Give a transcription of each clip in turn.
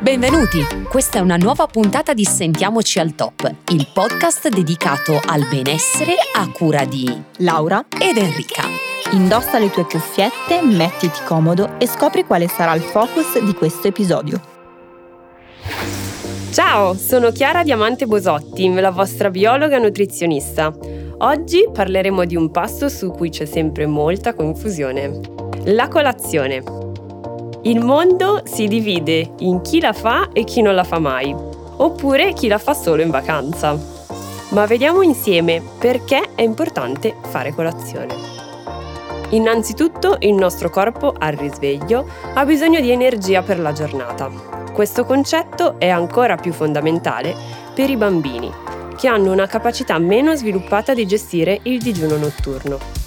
Benvenuti! Questa è una nuova puntata di Sentiamoci al Top, il podcast dedicato al benessere a cura di Laura ed Enrica. Indossa le tue cuffiette, mettiti comodo e scopri quale sarà il focus di questo episodio. Ciao, sono Chiara Diamante Bosotti, la vostra biologa nutrizionista. Oggi parleremo di un pasto su cui c'è sempre molta confusione. La colazione. Il mondo si divide in chi la fa e chi non la fa mai, oppure chi la fa solo in vacanza. Ma vediamo insieme perché è importante fare colazione. Innanzitutto il nostro corpo al risveglio ha bisogno di energia per la giornata. Questo concetto è ancora più fondamentale per i bambini, che hanno una capacità meno sviluppata di gestire il digiuno notturno.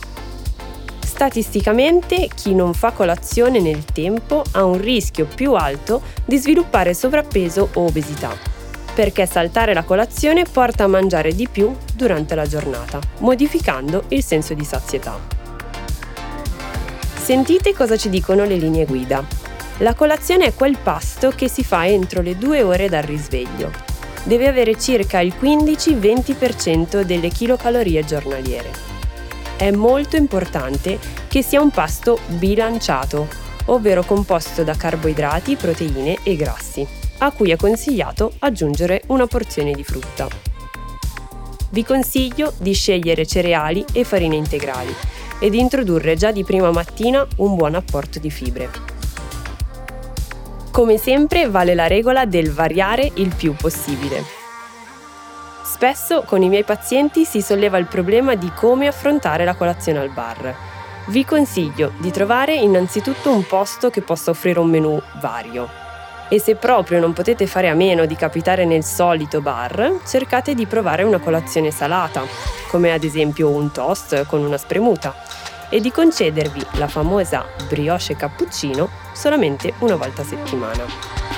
Statisticamente chi non fa colazione nel tempo ha un rischio più alto di sviluppare sovrappeso o obesità, perché saltare la colazione porta a mangiare di più durante la giornata, modificando il senso di sazietà. Sentite cosa ci dicono le linee guida. La colazione è quel pasto che si fa entro le due ore dal risveglio. Deve avere circa il 15-20% delle kilocalorie giornaliere è molto importante che sia un pasto bilanciato, ovvero composto da carboidrati, proteine e grassi, a cui è consigliato aggiungere una porzione di frutta. Vi consiglio di scegliere cereali e farine integrali e di introdurre già di prima mattina un buon apporto di fibre. Come sempre vale la regola del variare il più possibile. Spesso con i miei pazienti si solleva il problema di come affrontare la colazione al bar. Vi consiglio di trovare innanzitutto un posto che possa offrire un menù vario. E se proprio non potete fare a meno di capitare nel solito bar, cercate di provare una colazione salata, come ad esempio un toast con una spremuta, e di concedervi la famosa brioche cappuccino solamente una volta a settimana.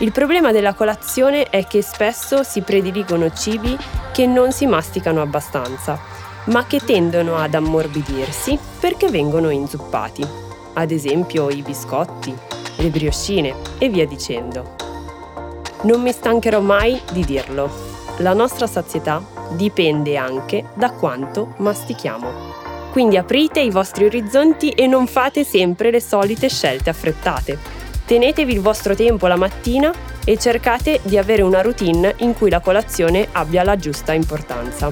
Il problema della colazione è che spesso si prediligono cibi che non si masticano abbastanza, ma che tendono ad ammorbidirsi perché vengono inzuppati. Ad esempio i biscotti, le brioscine e via dicendo. Non mi stancherò mai di dirlo. La nostra sazietà dipende anche da quanto mastichiamo. Quindi aprite i vostri orizzonti e non fate sempre le solite scelte affrettate Tenetevi il vostro tempo la mattina e cercate di avere una routine in cui la colazione abbia la giusta importanza.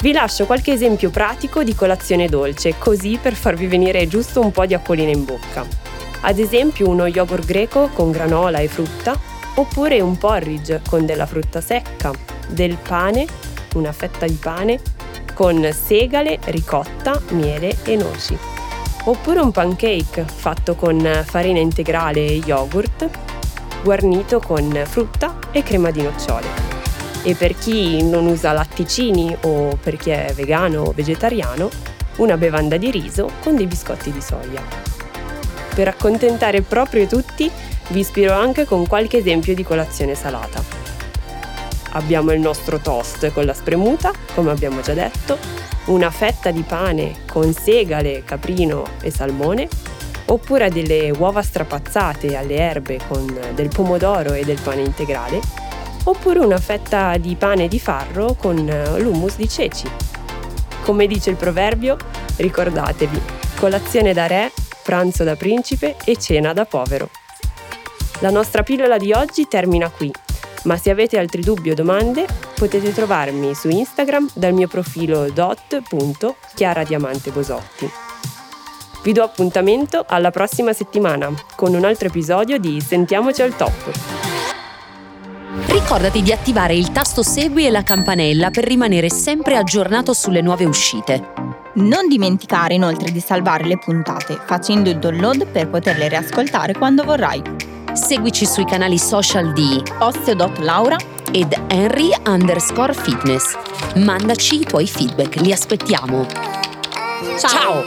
Vi lascio qualche esempio pratico di colazione dolce, così per farvi venire giusto un po' di acquolina in bocca. Ad esempio uno yogurt greco con granola e frutta, oppure un porridge con della frutta secca, del pane, una fetta di pane, con segale, ricotta, miele e noci oppure un pancake fatto con farina integrale e yogurt, guarnito con frutta e crema di nocciole. E per chi non usa latticini o per chi è vegano o vegetariano, una bevanda di riso con dei biscotti di soia. Per accontentare proprio tutti, vi ispiro anche con qualche esempio di colazione salata. Abbiamo il nostro toast con la spremuta, come abbiamo già detto, una fetta di pane con segale, caprino e salmone, oppure delle uova strapazzate alle erbe con del pomodoro e del pane integrale, oppure una fetta di pane di farro con l'hummus di ceci. Come dice il proverbio, ricordatevi, colazione da re, pranzo da principe e cena da povero. La nostra pillola di oggi termina qui ma se avete altri dubbi o domande potete trovarmi su Instagram dal mio profilo dot.chiaradiamantebosotti. Vi do appuntamento alla prossima settimana con un altro episodio di Sentiamoci al top. Ricordati di attivare il tasto Segui e la campanella per rimanere sempre aggiornato sulle nuove uscite. Non dimenticare inoltre di salvare le puntate facendo il download per poterle riascoltare quando vorrai. Seguici sui canali social di Osteo.Laura ed Henry underscore fitness. Mandaci i tuoi feedback, li aspettiamo. Ciao. Ciao.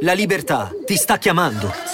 La libertà ti sta chiamando.